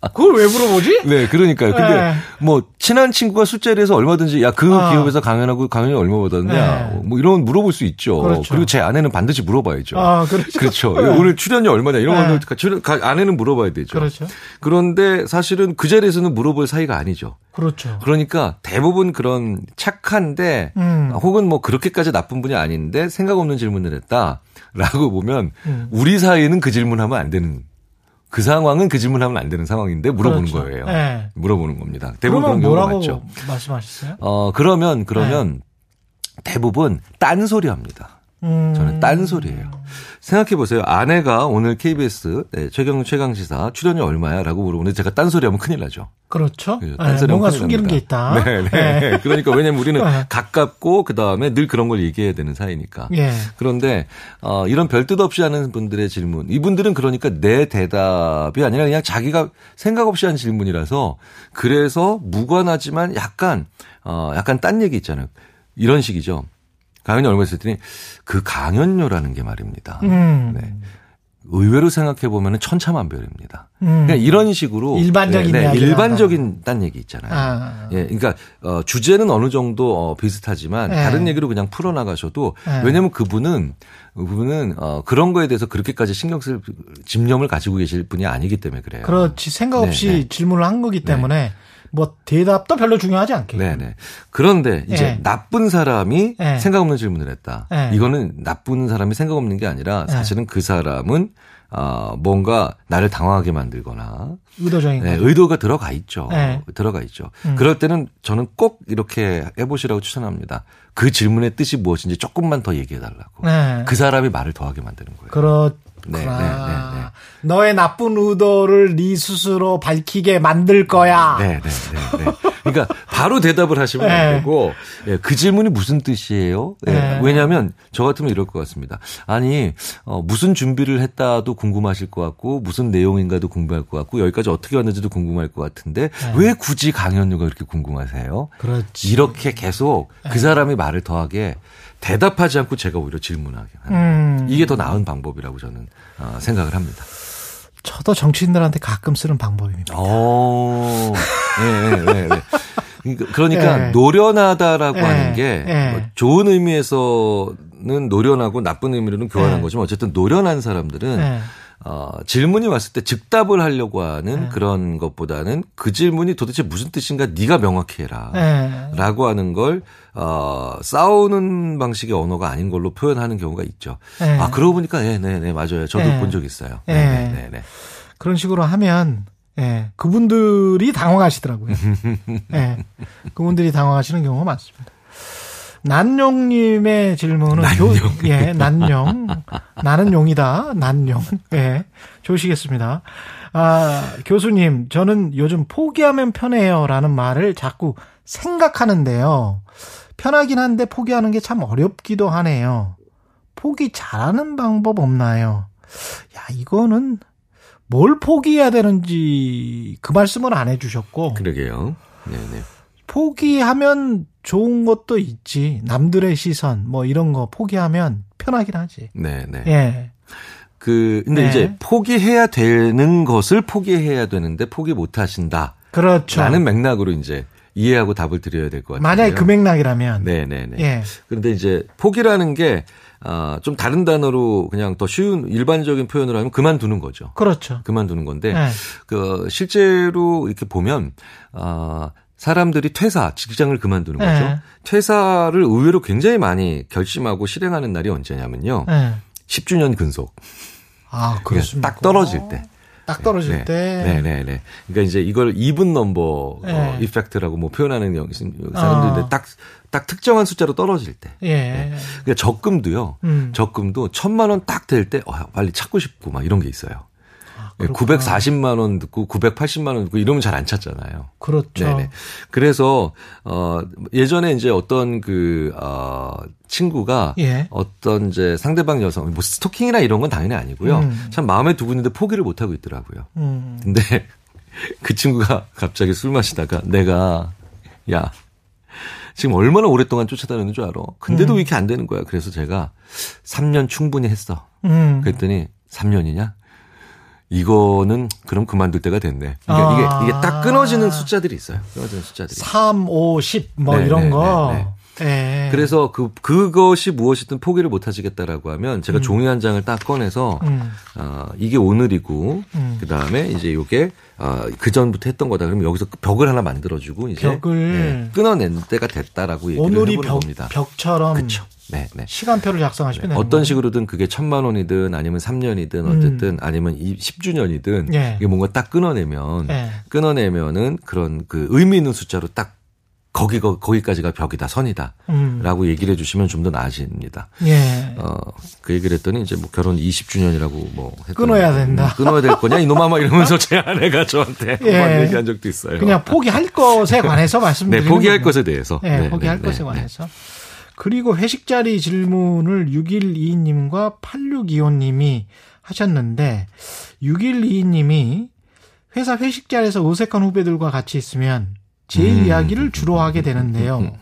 Speaker 2: 그걸 왜 물어보지? *laughs*
Speaker 4: 네, 그러니까요. 근데
Speaker 2: 네.
Speaker 4: 뭐 친한 친구가 술자리에서 얼마든지 야그
Speaker 2: 아.
Speaker 4: 기업에서 강연하고 강연이 얼마 받았냐
Speaker 2: 네.
Speaker 4: 뭐 이런 건 물어볼 수 있죠.
Speaker 2: 그렇죠.
Speaker 4: 리고제 아내는 반드시 물어봐야죠.
Speaker 2: 아, 그렇죠.
Speaker 4: 그렇죠.
Speaker 2: 네.
Speaker 4: 오늘 출연료 얼마냐 이런
Speaker 2: 네.
Speaker 4: 거는 가- 아내는 물어봐야 되죠.
Speaker 2: 그렇죠.
Speaker 4: 그런데 사실은 그 자리에서는 물어볼 사이가 아니죠.
Speaker 2: 그렇죠.
Speaker 4: 그러니까 대부분 그런 착한데
Speaker 2: 음.
Speaker 4: 혹은 뭐 그렇게까지 나쁜 분이 아닌데 생각 없는 질문을 했다라고 보면
Speaker 2: 음.
Speaker 4: 우리 사이에는 그 질문하면 안 되는 그 상황은 그 질문하면 안 되는 상황인데 물어보는
Speaker 2: 그렇죠.
Speaker 4: 거예요.
Speaker 2: 네.
Speaker 4: 물어보는 겁니다. 대부분 그런 경우가
Speaker 2: 뭐라고
Speaker 4: 많죠.
Speaker 2: 말씀하셨어요?
Speaker 4: 어 그러면 그러면 대부분 딴소리 합니다.
Speaker 2: 음.
Speaker 4: 저는 딴소리예요. 생각해 보세요. 아내가 오늘 KBS 네, 최경 최강 시사 출연료 얼마야라고 물어보는데 제가 딴소리 하면 큰일 나죠.
Speaker 2: 그렇죠.
Speaker 4: 그죠.
Speaker 2: 네,
Speaker 4: 딴소리하면
Speaker 2: 뭔가 숨기는
Speaker 4: 납니다.
Speaker 2: 게 있다.
Speaker 4: 네, 네. *laughs* 그러니까 왜냐면 우리는
Speaker 2: 네.
Speaker 4: 가깝고 그 다음에 늘 그런 걸 얘기해야 되는 사이니까.
Speaker 2: 예.
Speaker 4: 그런데 어 이런 별뜻 없이 하는 분들의 질문, 이분들은 그러니까 내 대답이 아니라 그냥 자기가 생각 없이 한 질문이라서 그래서 무관하지만 약간 어 약간 딴 얘기 있잖아요. 이런 식이죠. 강연이 얼마 있었더니 그 강연료라는 게 말입니다.
Speaker 2: 음.
Speaker 4: 네. 의외로 생각해 보면은 천차만별입니다.
Speaker 2: 음.
Speaker 4: 그냥 이런 식으로
Speaker 2: 일반적인
Speaker 4: 네, 네, 일반적인 딴 얘기 있잖아요.
Speaker 2: 아.
Speaker 4: 예, 그러니까 어, 주제는 어느 정도 어, 비슷하지만
Speaker 2: 네.
Speaker 4: 다른 얘기로 그냥 풀어 나가셔도
Speaker 2: 네.
Speaker 4: 왜냐하면 그분은 그분은 어, 그런 거에 대해서 그렇게까지 신경 쓸 집념을 가지고 계실 분이 아니기 때문에 그래요.
Speaker 2: 그렇지. 생각 없이
Speaker 4: 네, 네.
Speaker 2: 질문을 한 거기 때문에 뭐 대답도 별로 중요하지 않겠죠.
Speaker 4: 네네. 그런데 이제
Speaker 2: 예.
Speaker 4: 나쁜 사람이
Speaker 2: 예.
Speaker 4: 생각 없는 질문을 했다.
Speaker 2: 예.
Speaker 4: 이거는 나쁜 사람이 생각 없는 게 아니라 사실은 그 사람은 어, 뭔가 나를 당황하게 만들거나
Speaker 2: 의도적인
Speaker 4: 네,
Speaker 2: 거.
Speaker 4: 의도가 들어가 있죠.
Speaker 2: 네.
Speaker 4: 들어가 있죠.
Speaker 2: 음.
Speaker 4: 그럴 때는 저는 꼭 이렇게 해보시라고 추천합니다. 그 질문의 뜻이 무엇인지 조금만 더 얘기해 달라고.
Speaker 2: 네.
Speaker 4: 그 사람이 말을 더하게 만드는 거예요.
Speaker 2: 그렇구나.
Speaker 4: 네, 네, 네, 네.
Speaker 2: 너의 나쁜 의도를 네 스스로 밝히게 만들 거야.
Speaker 4: 네, 네, 네, 네. 그러니까 바로 대답을 하시면
Speaker 2: 네.
Speaker 4: 안 되고 예, 그 질문이 무슨 뜻이에요? 예,
Speaker 2: 네.
Speaker 4: 왜냐하면 저 같으면 이럴 것 같습니다. 아니 어, 무슨 준비를 했다도 궁금하실 것 같고 무슨 내용인가도 궁금할 것 같고 여기까지 어떻게 왔는지도 궁금할 것 같은데
Speaker 2: 네.
Speaker 4: 왜 굳이 강연료가 그렇게 궁금하세요?
Speaker 2: 그렇지.
Speaker 4: 이렇게 계속
Speaker 2: 네.
Speaker 4: 그 사람이 말을 더하게 대답하지 않고 제가 오히려 질문하게 하는
Speaker 2: 음.
Speaker 4: 이게 더 나은 방법이라고 저는 어, 생각을 합니다.
Speaker 2: 저도 정치인들한테 가끔 쓰는 방법입니다.
Speaker 4: 어, 네, 네, 네. 네. 그러니까- 그러니까
Speaker 2: 네.
Speaker 4: 노련하다라고
Speaker 2: 네.
Speaker 4: 하는 게
Speaker 2: 네.
Speaker 4: 뭐 좋은 의미에서는 노련하고 나쁜 의미로는 교환한
Speaker 2: 네.
Speaker 4: 거지만 어쨌든 노련한 사람들은
Speaker 2: 네.
Speaker 4: 어, 질문이 왔을 때 즉답을 하려고 하는
Speaker 2: 네.
Speaker 4: 그런 것보다는 그 질문이 도대체 무슨 뜻인가 네가 명확히 해라.
Speaker 2: 네.
Speaker 4: 라고 하는 걸, 어, 싸우는 방식의 언어가 아닌 걸로 표현하는 경우가 있죠.
Speaker 2: 네.
Speaker 4: 아, 그러고 보니까, 네, 네, 네, 맞아요. 저도
Speaker 2: 네.
Speaker 4: 본적 있어요.
Speaker 2: 네.
Speaker 4: 네, 네, 네, 네.
Speaker 2: 그런 식으로 하면 예, 그분들이 당황하시더라고요. *laughs* 예, 그분들이 당황하시는 경우가 많습니다. 난용님의 질문은 교, 예, 난용. 나는 용이다. 난용. 예, 좋으시겠습니다. 아, 교수님, 저는 요즘 포기하면 편해요라는 말을 자꾸 생각하는데요. 편하긴 한데 포기하는 게 참 어렵기도 하네요. 포기 잘하는 방법 없나요? 야, 이거는 뭘 포기해야 되는지 그 말씀을 안 해주셨고
Speaker 4: 그러게요. 네, 네.
Speaker 2: 포기하면 좋은 것도 있지 남들의 시선 뭐 이런 거 포기하면 편하긴 하지.
Speaker 4: 네, 네.
Speaker 2: 예,
Speaker 4: 그 근데
Speaker 2: 네.
Speaker 4: 이제 포기해야 되는 것을 포기해야 되는데 포기 못 하신다.
Speaker 2: 그렇죠.
Speaker 4: 라는 맥락으로 이제 이해하고 답을 드려야 될 것 같아요.
Speaker 2: 만약에 그 맥락이라면
Speaker 4: 네, 네, 네.
Speaker 2: 예,
Speaker 4: 그런데 이제 포기라는 게 아, 좀 다른 단어로 그냥 더 쉬운 일반적인 표현으로 하면 그만두는 거죠.
Speaker 2: 그렇죠.
Speaker 4: 그만두는 건데
Speaker 2: 예,
Speaker 4: 그 실제로 이렇게 보면 아 사람들이 퇴사, 직장을 그만두는 거죠.
Speaker 2: 네.
Speaker 4: 퇴사를 의외로 굉장히 많이 결심하고 실행하는 날이 언제냐면요.
Speaker 2: 예.
Speaker 4: 10주년 근속.
Speaker 2: 아 그렇습니까?
Speaker 4: 딱 떨어질 때.
Speaker 2: 딱 떨어질
Speaker 4: 네.
Speaker 2: 때.
Speaker 4: 네, 네, 네. 그러니까 이제 이걸 이분 넘버
Speaker 2: 네.
Speaker 4: 어, 이펙트라고 뭐 표현하는 영- 사람들인데
Speaker 2: 어.
Speaker 4: 딱, 딱 특정한 숫자로 떨어질 때.
Speaker 2: 예.
Speaker 4: 그러니까 적금도요.
Speaker 2: 음.
Speaker 4: 적금도 천만 원 딱 될 때, 어, 빨리 찾고 싶고 막 이런 게 있어요. 예,
Speaker 2: 아, 그렇구나.
Speaker 4: 940만 원 듣고 980만 원 듣고 이러면 잘 안 찾잖아요.
Speaker 2: 그렇죠.
Speaker 4: 네네. 그래서 어 예전에 이제 어떤 그 어, 친구가
Speaker 2: 예.
Speaker 4: 어떤 이제 상대방 여성 뭐 스토킹이나 이런 건 당연히 아니고요.
Speaker 2: 음.
Speaker 4: 참 마음에 두고 있는데 포기를 못 하고 있더라고요.
Speaker 2: 음.
Speaker 4: 근데 *laughs* 그 친구가 갑자기 술 마시다가 내가 야 지금 얼마나 오랫동안 쫓아다니는 줄 알아. 근데도 왜 이렇게 안 되는 거야. 그래서 제가 3년 충분히 했어.
Speaker 2: 음.
Speaker 4: 그랬더니 3년이냐? 이거는 그럼 그만둘 때가 됐네. 그러니까
Speaker 2: 아.
Speaker 4: 이게 이게 딱 끊어지는 숫자들이 있어요. 끊어지는 숫자들이.
Speaker 2: 3, 5, 10, 뭐
Speaker 4: 네,
Speaker 2: 이런
Speaker 4: 네,
Speaker 2: 거.
Speaker 4: 네,
Speaker 2: 예.
Speaker 4: 그래서 그 그것이 무엇이든 포기를 못 하시겠다라고 하면 제가 종이 한 장을 딱 꺼내서
Speaker 2: 음.
Speaker 4: 어, 이게 오늘이고
Speaker 2: 음.
Speaker 4: 그 다음에 이제 요게 어, 그 전부터 했던 거다. 그러면 여기서 벽을 하나 만들어 주고 이제
Speaker 2: 벽을.
Speaker 4: 네, 끊어낸 때가 됐다라고 얘기를
Speaker 2: 오늘이
Speaker 4: 해보는
Speaker 2: 벽,
Speaker 4: 겁니다.
Speaker 2: 벽처럼
Speaker 4: 그렇죠. 네, 네.
Speaker 2: 시간표를 작성하시면 되는
Speaker 4: 어떤. 식으로든 그게 천만 원이든 아니면 3년이든 어쨌든 아니면 이 10주년이든
Speaker 2: 음. 예.
Speaker 4: 이게 뭔가 딱 끊어내면
Speaker 2: 예.
Speaker 4: 끊어내면은 그런 그 의미 있는 숫자로 딱 거기 거, 거기까지가 벽이다 선이다라고
Speaker 2: 음.
Speaker 4: 얘기를 해주시면 좀 더 나아집니다.
Speaker 2: 예.
Speaker 4: 어, 그 얘기를 했더니 이제 뭐 결혼 20주년이라고 뭐
Speaker 2: 끊어야 된다.
Speaker 4: 음, 끊어야 될 거냐 이놈아 막 이러면서 *laughs* 제 아내가 저한테
Speaker 2: 예.
Speaker 4: 얘기한 적도 있어요.
Speaker 2: 그냥 포기할 것에 관해서
Speaker 4: 네,
Speaker 2: 말씀드리는
Speaker 4: 포기할
Speaker 2: 거군요.
Speaker 4: 것에 대해서.
Speaker 2: 네,
Speaker 4: 네,
Speaker 2: 포기할
Speaker 4: 네,
Speaker 2: 것에
Speaker 4: 네,
Speaker 2: 관해서. 그리고 회식 자리 질문을 6122님과 8625님이 하셨는데 6122님이 회사 회식 자리에서 어색한 후배들과 같이 있으면 제
Speaker 4: 음.
Speaker 2: 이야기를 주로 하게 되는데요.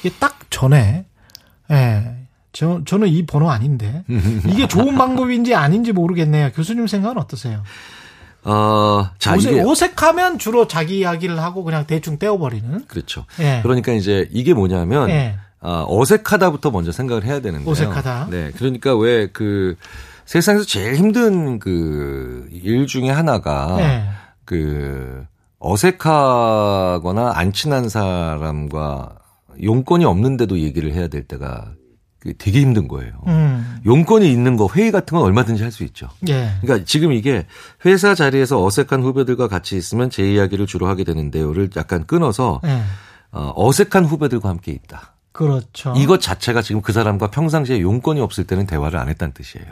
Speaker 2: 이게 딱 전에 예. 저, 저는 이 번호 아닌데 이게 좋은 방법인지 아닌지 모르겠네요. 교수님 생각은 어떠세요?
Speaker 4: 어, 자
Speaker 2: 어색,
Speaker 4: 이게
Speaker 2: 어색하면 주로 자기 이야기를 하고 그냥 대충 떼어버리는.
Speaker 4: 그렇죠.
Speaker 2: 예.
Speaker 4: 그러니까 이제 이게 뭐냐면
Speaker 2: 예.
Speaker 4: 어, 어색하다부터 먼저 생각을 해야 되는데요.
Speaker 2: 어색하다.
Speaker 4: 네, 그러니까 왜 그 세상에서 제일 힘든 그 일 중에 하나가
Speaker 2: 예.
Speaker 4: 그 어색하거나 안 친한 사람과 용건이 없는데도 얘기를 해야 될 때가 그 되게 힘든 거예요.
Speaker 2: 음.
Speaker 4: 용건이 있는 거 회의 같은 건 얼마든지 할 수 있죠.
Speaker 2: 예.
Speaker 4: 그러니까 지금 이게 회사 자리에서 어색한 후배들과 같이 있으면 제 이야기를 주로 하게 되는데요를 약간 끊어서
Speaker 2: 예.
Speaker 4: 어, 어색한 후배들과 함께 있다.
Speaker 2: 그렇죠.
Speaker 4: 이것 자체가 지금 그 사람과 평상시에 용건이 없을 때는 대화를 안 했다는 뜻이에요.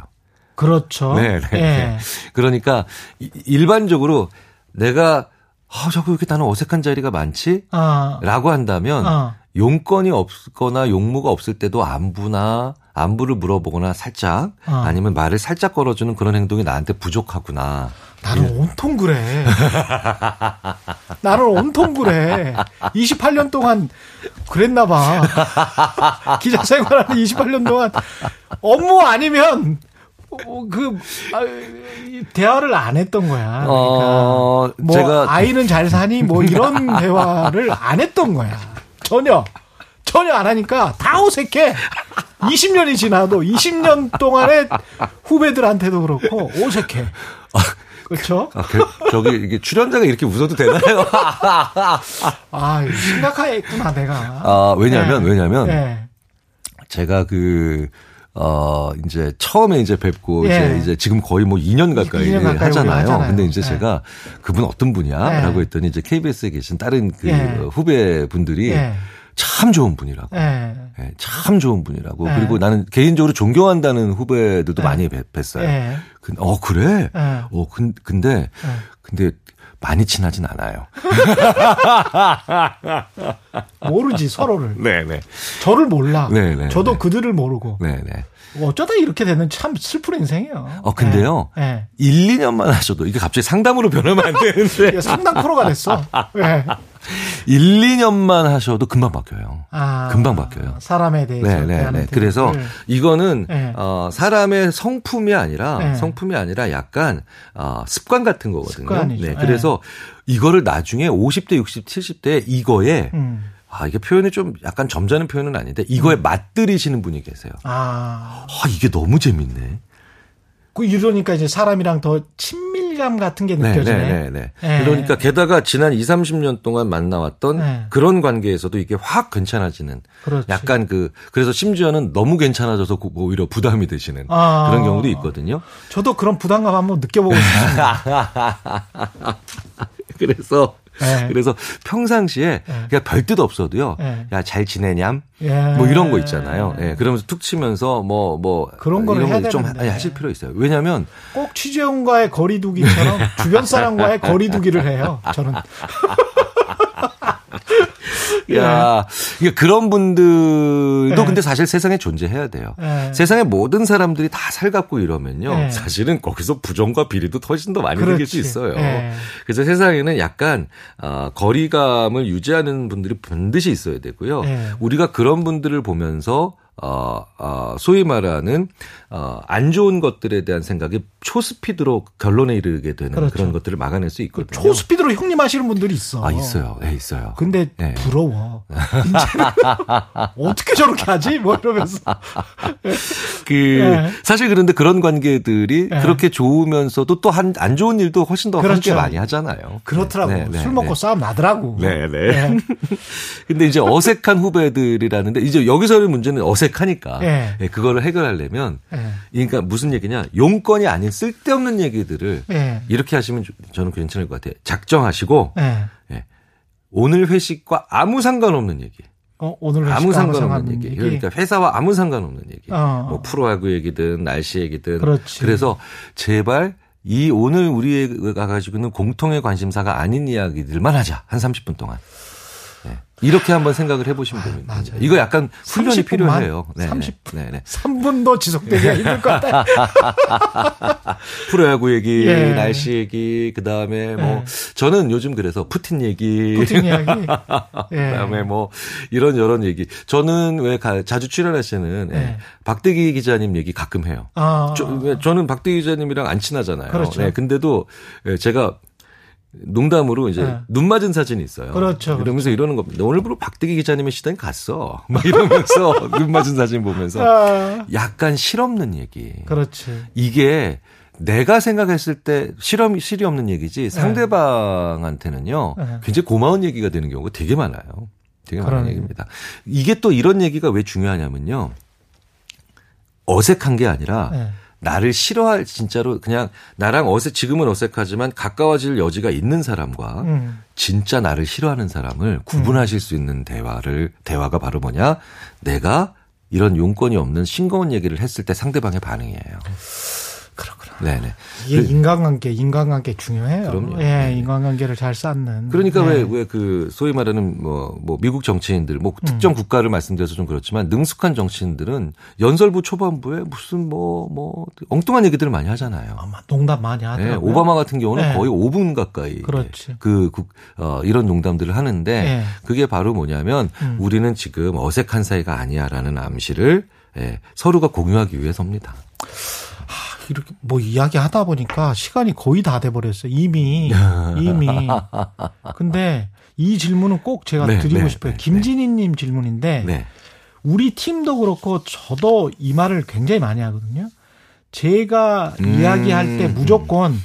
Speaker 2: 그렇죠.
Speaker 4: 네, 네.
Speaker 2: 예.
Speaker 4: 네. 그러니까 이- 일반적으로 내가 아, 자꾸 이렇게 나는 어색한 자리가 많지?
Speaker 2: 아,
Speaker 4: 라고 한다면
Speaker 2: 어.
Speaker 4: 용건이 없거나 용무가 없을 때도 안부나 안부를 물어보거나 살짝
Speaker 2: 어.
Speaker 4: 아니면 말을 살짝 걸어주는 그런 행동이 나한테 부족하구나.
Speaker 2: 나는 온통 그래. *laughs* 나는 온통 그래. 28년 동안 그랬나 봐. *laughs* 기자 생활하는 28년 동안 업무 아니면 어, 그 아, 이 대화를 안 했던 거야. 그러니까
Speaker 4: 어,
Speaker 2: 뭐
Speaker 4: 제가
Speaker 2: 아이는 잘 사니 뭐 이런 *laughs* 대화를 안 했던 거야. 전혀 전혀 안 하니까 다 어색해. 20년이 지나도 20년 동안의 후배들한테도 그렇고 어색해. 그렇죠?
Speaker 4: 아, 그, 저기 이게 출연자가 이렇게 웃어도 되나요? *laughs*
Speaker 2: 아, 심각하겠구나 내가.
Speaker 4: 아, 왜냐면
Speaker 2: 네.
Speaker 4: 왜냐면
Speaker 2: 네.
Speaker 4: 제가 그, 어, 이제 처음에 이제 뵙고
Speaker 2: 예.
Speaker 4: 이제, 이제 지금 거의 뭐 2년 가까이
Speaker 2: 2년 가까이
Speaker 4: 하잖아요. 근데 이제
Speaker 2: 예.
Speaker 4: 제가 그분 어떤 분이야?
Speaker 2: 예.
Speaker 4: 라고 했더니 이제 KBS에 계신 다른 그
Speaker 2: 예.
Speaker 4: 후배 분들이
Speaker 2: 예.
Speaker 4: 참 좋은 분이라고.
Speaker 2: 예.
Speaker 4: 예, 참 좋은 분이라고.
Speaker 2: 예.
Speaker 4: 그리고 나는 개인적으로 존경한다는 후배들도
Speaker 2: 예.
Speaker 4: 많이 뵀, 뵀어요.
Speaker 2: 예.
Speaker 4: 근- 어, 그래?
Speaker 2: 예.
Speaker 4: 어, 근, 근데, 근데 많이 친하진 않아요. *laughs*
Speaker 2: 모르지 서로를.
Speaker 4: 네네.
Speaker 2: 저를 몰라.
Speaker 4: 네, 네,
Speaker 2: 저도
Speaker 4: 네.
Speaker 2: 그들을 모르고.
Speaker 4: 네네.
Speaker 2: 어쩌다 이렇게 되는 참 슬픈 인생이에요.
Speaker 4: 어, 근데요.
Speaker 2: 예. 예.
Speaker 4: 1, 2년만 하셔도 이게 갑자기 상담으로 변하면 안 되는데. *laughs*
Speaker 2: 이게 상당 프로가 됐어. 예. *laughs*
Speaker 4: 1, 2년만 하셔도 금방 바뀌어요.
Speaker 2: 아,
Speaker 4: 금방 바뀌어요.
Speaker 2: 사람에 대해서.
Speaker 4: 네, 네, 네. 그래서
Speaker 2: 태도를.
Speaker 4: 이거는
Speaker 2: 네.
Speaker 4: 어, 사람의 성품이 아니라
Speaker 2: 네.
Speaker 4: 성품이 아니라 약간 어, 습관 같은 거거든요.
Speaker 2: 습관이죠.
Speaker 4: 네. 그래서 이거를 나중에 50대, 60, 70대 이거에
Speaker 2: 음.
Speaker 4: 아, 이게 표현이 좀 약간 점잖은 표현은 아닌데 이거에
Speaker 2: 음.
Speaker 4: 맛들이시는 분이 계세요.
Speaker 2: 아,
Speaker 4: 아, 이게 너무 재밌네.
Speaker 2: 그 이러니까 이제 사람이랑 더 친밀감 같은 게
Speaker 4: 네,
Speaker 2: 느껴지네.
Speaker 4: 네, 네, 네.
Speaker 2: 네.
Speaker 4: 그러니까 게다가 지난 2, 30년 동안 만나왔던
Speaker 2: 네.
Speaker 4: 그런 관계에서도 이게 확 괜찮아지는
Speaker 2: 그렇지.
Speaker 4: 약간 그 그래서 심지어는 너무 괜찮아져서 그 오히려 부담이 되시는
Speaker 2: 아.
Speaker 4: 그런 경우도 있거든요.
Speaker 2: 저도 그런 부담감 한번 느껴보고 싶습니다. *laughs*
Speaker 4: 그래서
Speaker 2: 네. *laughs*
Speaker 4: 그래서 평상시에
Speaker 2: 네.
Speaker 4: 그냥 별뜻 없어도요.
Speaker 2: 네.
Speaker 4: 야잘 지내냠?
Speaker 2: 예.
Speaker 4: 뭐 이런 거 있잖아요. 예. 그러면서 툭 치면서 뭐뭐
Speaker 2: 그런 거를
Speaker 4: 이런
Speaker 2: 해야
Speaker 4: 거좀
Speaker 2: 되는데.
Speaker 4: 하실 필요 있어요. 왜냐면
Speaker 2: 꼭 취재원과의 거리두기처럼 주변 사람과의 거리두기를 해요. 저는. *laughs* *laughs*
Speaker 4: 야, 이게 그런 분들도
Speaker 2: 네.
Speaker 4: 근데 사실 세상에 존재해야 돼요.
Speaker 2: 네.
Speaker 4: 세상에 모든 사람들이 다 살갑고 이러면요.
Speaker 2: 네.
Speaker 4: 사실은 거기서 부정과 비리도 훨씬 더 많이 생길 수. 있어요.
Speaker 2: 네.
Speaker 4: 그래서 세상에는 약간 어, 거리감을 유지하는 분들이 반드시 있어야 되고요.
Speaker 2: 네.
Speaker 4: 우리가 그런 분들을 보면서 어, 어, 소위 말하는, 어, 안 좋은 것들에 대한 생각이 초스피드로 결론에 이르게 되는
Speaker 2: 그렇죠.
Speaker 4: 그런 것들을 막아낼 수 있거든요.
Speaker 2: 초스피드로 형님 하시는 분들이 있어.
Speaker 4: 아, 있어요. 네, 있어요.
Speaker 2: 근데
Speaker 4: 네.
Speaker 2: 부러워. 이제는 *laughs* 어떻게 저렇게 하지? 뭐 이러면서.
Speaker 4: 그,
Speaker 2: 네.
Speaker 4: 사실 그런데 그런 관계들이
Speaker 2: 네.
Speaker 4: 그렇게 좋으면서도 또 한, 안 좋은 일도 훨씬 더 함께
Speaker 2: 그렇죠.
Speaker 4: 많이 하잖아요.
Speaker 2: 그렇더라고.
Speaker 4: 네, 네,
Speaker 2: 술 먹고
Speaker 4: 네.
Speaker 2: 싸움 나더라고.
Speaker 4: 네, 네. *laughs* 근데 이제 어색한 후배들이라는데 이제 여기서의 문제는 어색 하니까
Speaker 2: 예.
Speaker 4: 예, 그거를 해결하려면
Speaker 2: 예.
Speaker 4: 그러니까 무슨 얘기냐 용건이 아닌 쓸데없는 얘기들을
Speaker 2: 예.
Speaker 4: 이렇게 하시면 저- 저는 괜찮을 것 같아요. 작정하시고
Speaker 2: 예.
Speaker 4: 예. 오늘 회식과 아무 상관없는 얘기.
Speaker 2: 어, 오늘
Speaker 4: 아무 상관없는
Speaker 2: 상관없는
Speaker 4: 얘기.
Speaker 2: 얘기.
Speaker 4: 그러니까 회사와 아무 상관없는 얘기.
Speaker 2: 어.
Speaker 4: 뭐 프로야구 얘기든 날씨 얘기든.
Speaker 2: 그렇지.
Speaker 4: 그래서 제발 이 오늘 우리가 가지고 있는 공통의 관심사가 아닌 이야기들만 하자. 한 30분 동안. 네. 이렇게 한번 생각을 해보시면 됩니다.
Speaker 2: 맞아요.
Speaker 4: 이거 약간 훈련이
Speaker 2: 30분 만?
Speaker 4: 필요해요. 네,
Speaker 2: 30분.
Speaker 4: 네, 네.
Speaker 2: 3분도 지속되기가 힘들 것 같아.
Speaker 4: 프로야구 *laughs* 얘기,
Speaker 2: 예.
Speaker 4: 날씨 얘기, 그 다음에 뭐
Speaker 2: 예.
Speaker 4: 저는 요즘 그래서 푸틴 얘기,
Speaker 2: 푸틴 이야기. *laughs* 예.
Speaker 4: 그 다음에 뭐 이런 여러 얘기. 저는 왜 가- 자주 출연하시는 예,
Speaker 2: 예.
Speaker 4: 박대기 기자님 얘기 가끔 해요.
Speaker 2: 아.
Speaker 4: 저, 왜 저는 박대기 기자님이랑 안 친하잖아요.
Speaker 2: 그렇죠.
Speaker 4: 네, 근데도 예, 제가 농담으로 이제
Speaker 2: 네.
Speaker 4: 눈 맞은 사진이 있어요.
Speaker 2: 그렇죠,
Speaker 4: 이러면서 이러는 겁니다. 오늘부로 박대기 기자님의 시간이 갔어. *laughs* 막 이러면서 *laughs* 눈 맞은 사진 보면서
Speaker 2: 아,
Speaker 4: 약간 실없는 얘기.
Speaker 2: 그렇지.
Speaker 4: 이게 내가 생각했을 때 실험 실이 없는 얘기지 상대방한테는요
Speaker 2: 네.
Speaker 4: 굉장히 고마운 얘기가 되는 경우가 되게 많아요. 되게 많은
Speaker 2: 그러네요.
Speaker 4: 얘기입니다. 이게 또 이런 얘기가 왜 중요하냐면요 어색한 게 아니라
Speaker 2: 네.
Speaker 4: 나를 싫어할 진짜로 그냥 나랑 어색 지금은 어색하지만 가까워질 여지가 있는 사람과
Speaker 2: 음.
Speaker 4: 진짜 나를 싫어하는 사람을 구분하실 수 있는 대화를 대화가 바로 뭐냐 내가 이런 용건이 없는 싱거운 얘기를 했을 때 상대방의 반응이에요. 네네.
Speaker 2: 이게
Speaker 4: 그-
Speaker 2: 인간관계, 인간관계 중요해요.
Speaker 4: 그럼요.
Speaker 2: 예,
Speaker 4: 네.
Speaker 2: 인간관계를 잘 쌓는.
Speaker 4: 그러니까
Speaker 2: 예.
Speaker 4: 왜왜 그 소위 말하는 뭐 뭐 미국 정치인들 뭐
Speaker 2: 음.
Speaker 4: 특정 국가를 말씀드려서 좀 그렇지만 능숙한 정치인들은 연설부 초반부에 무슨 뭐뭐 엉뚱한 얘기들을 많이 하잖아요.
Speaker 2: 아마 농담 많이
Speaker 4: 네,
Speaker 2: 하더라고요.
Speaker 4: 오바마 같은 경우는
Speaker 2: 네.
Speaker 4: 거의 5분 가까이
Speaker 2: 그렇지.
Speaker 4: 그, 국- 어, 이런 농담들을 하는데
Speaker 2: 예.
Speaker 4: 그게 바로 뭐냐면
Speaker 2: 음.
Speaker 4: 우리는 지금 어색한 사이가 아니야라는 암시를 예, 서로가 공유하기 위해서입니다.
Speaker 2: 이렇게 뭐 이야기하다 보니까 시간이 거의 다 돼 버렸어요. 이미 *laughs* 이미. 근데 이 질문은 꼭 제가
Speaker 4: 네,
Speaker 2: 드리고
Speaker 4: 네,
Speaker 2: 싶어요.
Speaker 4: 네,
Speaker 2: 김진희님 질문인데
Speaker 4: 네.
Speaker 2: 우리 팀도 그렇고 저도 이 말을 굉장히 많이 하거든요. 제가
Speaker 4: 음.
Speaker 2: 이야기할 때 무조건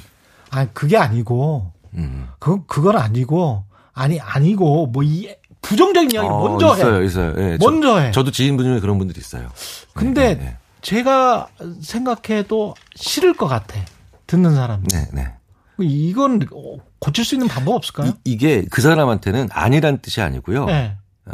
Speaker 2: 아 그게 아니고
Speaker 4: 음.
Speaker 2: 그 그건 아니고 아니 아니고 뭐 이 부정적인 이야기
Speaker 4: 어,
Speaker 2: 먼저
Speaker 4: 있어요,
Speaker 2: 해.
Speaker 4: 있어요. 예,
Speaker 2: 먼저 해.
Speaker 4: 저도 지인분 중에 그런 분들이 있어요.
Speaker 2: 근데
Speaker 4: 네, 네,
Speaker 2: 제가 생각해도 싫을 것 같아. 듣는 사람.
Speaker 4: 네, 네.
Speaker 2: 이건 고칠 수 있는 방법 없을까요?
Speaker 4: 이, 게그 사람한테는 아니란 뜻이 아니고요.
Speaker 2: 네.
Speaker 4: 어,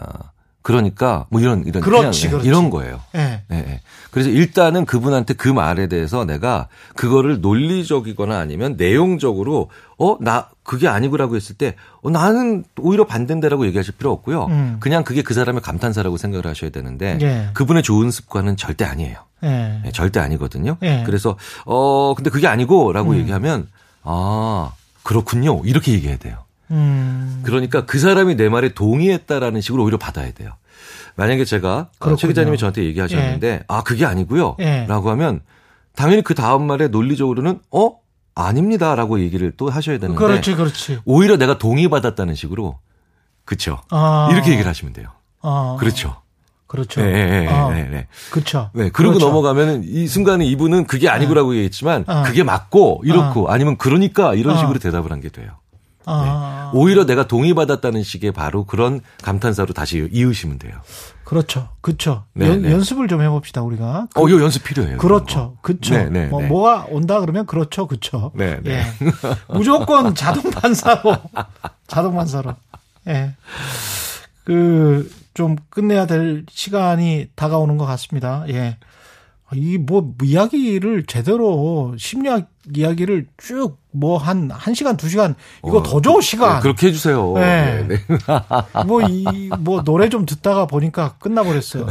Speaker 4: 그러니까 뭐 이런 이런
Speaker 2: 그렇지,
Speaker 4: 그냥, 네,
Speaker 2: 그렇지.
Speaker 4: 이런 거예요.
Speaker 2: 네.
Speaker 4: 예, 예. 그래서 일단은 그분한테 그 말에 대해서 내가 그거를 논리적이거나 아니면 내용적으로 어, 나 그게 아니고라고 했을 때 어, 나는 오히려 반대인데라고 얘기하실 필요 없고요.
Speaker 2: 음.
Speaker 4: 그냥 그게 그 사람의 감탄사라고 생각을 하셔야 되는데
Speaker 2: 예.
Speaker 4: 그분의 좋은 습관은 절대 아니에요.
Speaker 2: 네.
Speaker 4: 예, 절대 아니거든요.
Speaker 2: 예.
Speaker 4: 그래서 어, 근데 그게 아니고라고
Speaker 2: 음.
Speaker 4: 얘기하면 아, 그렇군요. 이렇게 얘기해야 돼요.
Speaker 2: 음.
Speaker 4: 그러니까 그 사람이 내 말에 동의했다라는 식으로 오히려 받아야 돼요. 만약에 제가
Speaker 2: 그렇군요.
Speaker 4: 최 기자님이 저한테 얘기하셨는데 아 그게 아니고요.
Speaker 2: 예.
Speaker 4: 라고 하면 당연히 그 다음 말에 논리적으로는 어 아닙니다라고 얘기를 또 하셔야 되는데
Speaker 2: 그렇지, 그렇지.
Speaker 4: 오히려 내가 동의받았다는 식으로 그쵸
Speaker 2: 아.
Speaker 4: 이렇게 얘기를 하시면 돼요.
Speaker 2: 아.
Speaker 4: 그렇죠.
Speaker 2: 그렇죠.
Speaker 4: 네, 네, 네,
Speaker 2: 아.
Speaker 4: 네, 네.
Speaker 2: 그렇죠.
Speaker 4: 네, 그러고
Speaker 2: 그렇죠.
Speaker 4: 넘어가면은 이 순간에 이분은 그게 아니고라고 얘기했지만
Speaker 2: 아.
Speaker 4: 그게 맞고 이렇고 아 니면 그러니까 이런
Speaker 2: 아.
Speaker 4: 식으로 대답을 한 게 돼요.
Speaker 2: 아.
Speaker 4: 오히려 내가 동의받았다는 식의 바로 그런 감탄사로 다시 이으시면 돼요.
Speaker 2: 그렇죠. 그렇죠.
Speaker 4: 네,
Speaker 2: 연,
Speaker 4: 네.
Speaker 2: 연습을 좀 해봅시다, 우리가.
Speaker 4: 어, 이거 연습 필요해요.
Speaker 2: 그렇죠. 그렇죠.
Speaker 4: 네, 네,
Speaker 2: 뭐,
Speaker 4: 네.
Speaker 2: 뭐가 온다 그러면 그렇죠. 그렇죠.
Speaker 4: 네, 네.
Speaker 2: 예. *laughs* 무조건 자동 반사로. 자동 반사로. 예. 그, 좀 끝내야 될 시간이 다가오는 것 같습니다. 예. 이뭐 이야기를 제대로 심리학 이야기를 쭉 뭐한한 시간 두 시간 이거
Speaker 4: 어,
Speaker 2: 더 줘 시간
Speaker 4: 네, 그렇게 해 주세요.
Speaker 2: 네.
Speaker 4: 네, 네.
Speaker 2: 뭐이뭐 노래 좀 듣다가 보니까 끝나 버렸어요.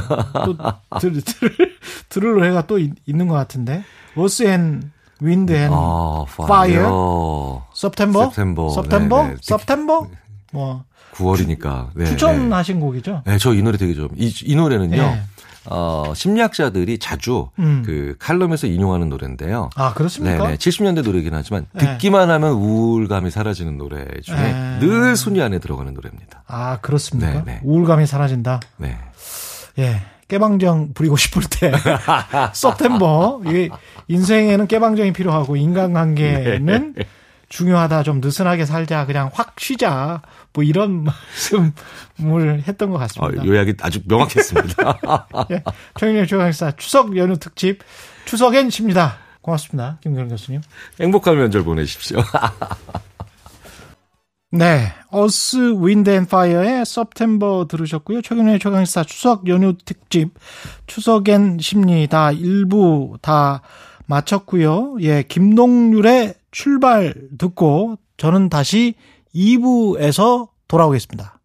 Speaker 2: 또 들, 들, 들을 노래가 또 있, 는것 같은데. Earth and Wind and
Speaker 4: 아,
Speaker 2: Fire.
Speaker 4: 파이어.
Speaker 2: September,
Speaker 4: September.
Speaker 2: September,
Speaker 4: 네, 네.
Speaker 2: September. 뭐
Speaker 4: 9월이니까. 네,
Speaker 2: 추천하신 곡이죠.
Speaker 4: 네. 네, 저이 노래 되게 좀. 이, 이 노래는요.
Speaker 2: 예.
Speaker 4: 어, 심리학자들이 자주
Speaker 2: 음.
Speaker 4: 그 칼럼에서 인용하는 노래인데요.
Speaker 2: 아, 그렇습니까?
Speaker 4: 네네. 70년대 노래긴 하지만
Speaker 2: 네.
Speaker 4: 듣기만 하면 우울감이 사라지는 노래 중에
Speaker 2: 네.
Speaker 4: 늘 순위 안에 들어가는 노래입니다.
Speaker 2: 아, 그렇습니까?
Speaker 4: 네, 네.
Speaker 2: 우울감이 사라진다.
Speaker 4: 네.
Speaker 2: 예. 깨방정 부리고 싶을 때 *laughs* 서템버 이게 인생에는 깨방정이 필요하고 인간관계는
Speaker 4: 네.
Speaker 2: 중요하다 좀 느슨하게 살자 그냥 확 쉬자 뭐 이런 *laughs* 말씀을 했던 것
Speaker 4: 어,
Speaker 2: 같습니다.
Speaker 4: 요약이 아주 명확했습니다. *laughs*
Speaker 2: 예. 최영렬 최강사 추석 연휴 특집 추석엔 쉽니다. 고맙습니다. 김경현 교수님.
Speaker 4: 행복한 명절 보내십시오. *laughs*
Speaker 2: 네. 어스 윈드 앤 파이어의 September 들으셨고요. 최경영의 최강시사 추석 연휴 특집 추석엔 심리다. 일부 다 마쳤고요. 예, 김동률의 출발 듣고 저는 다시 2부에서 돌아오겠습니다.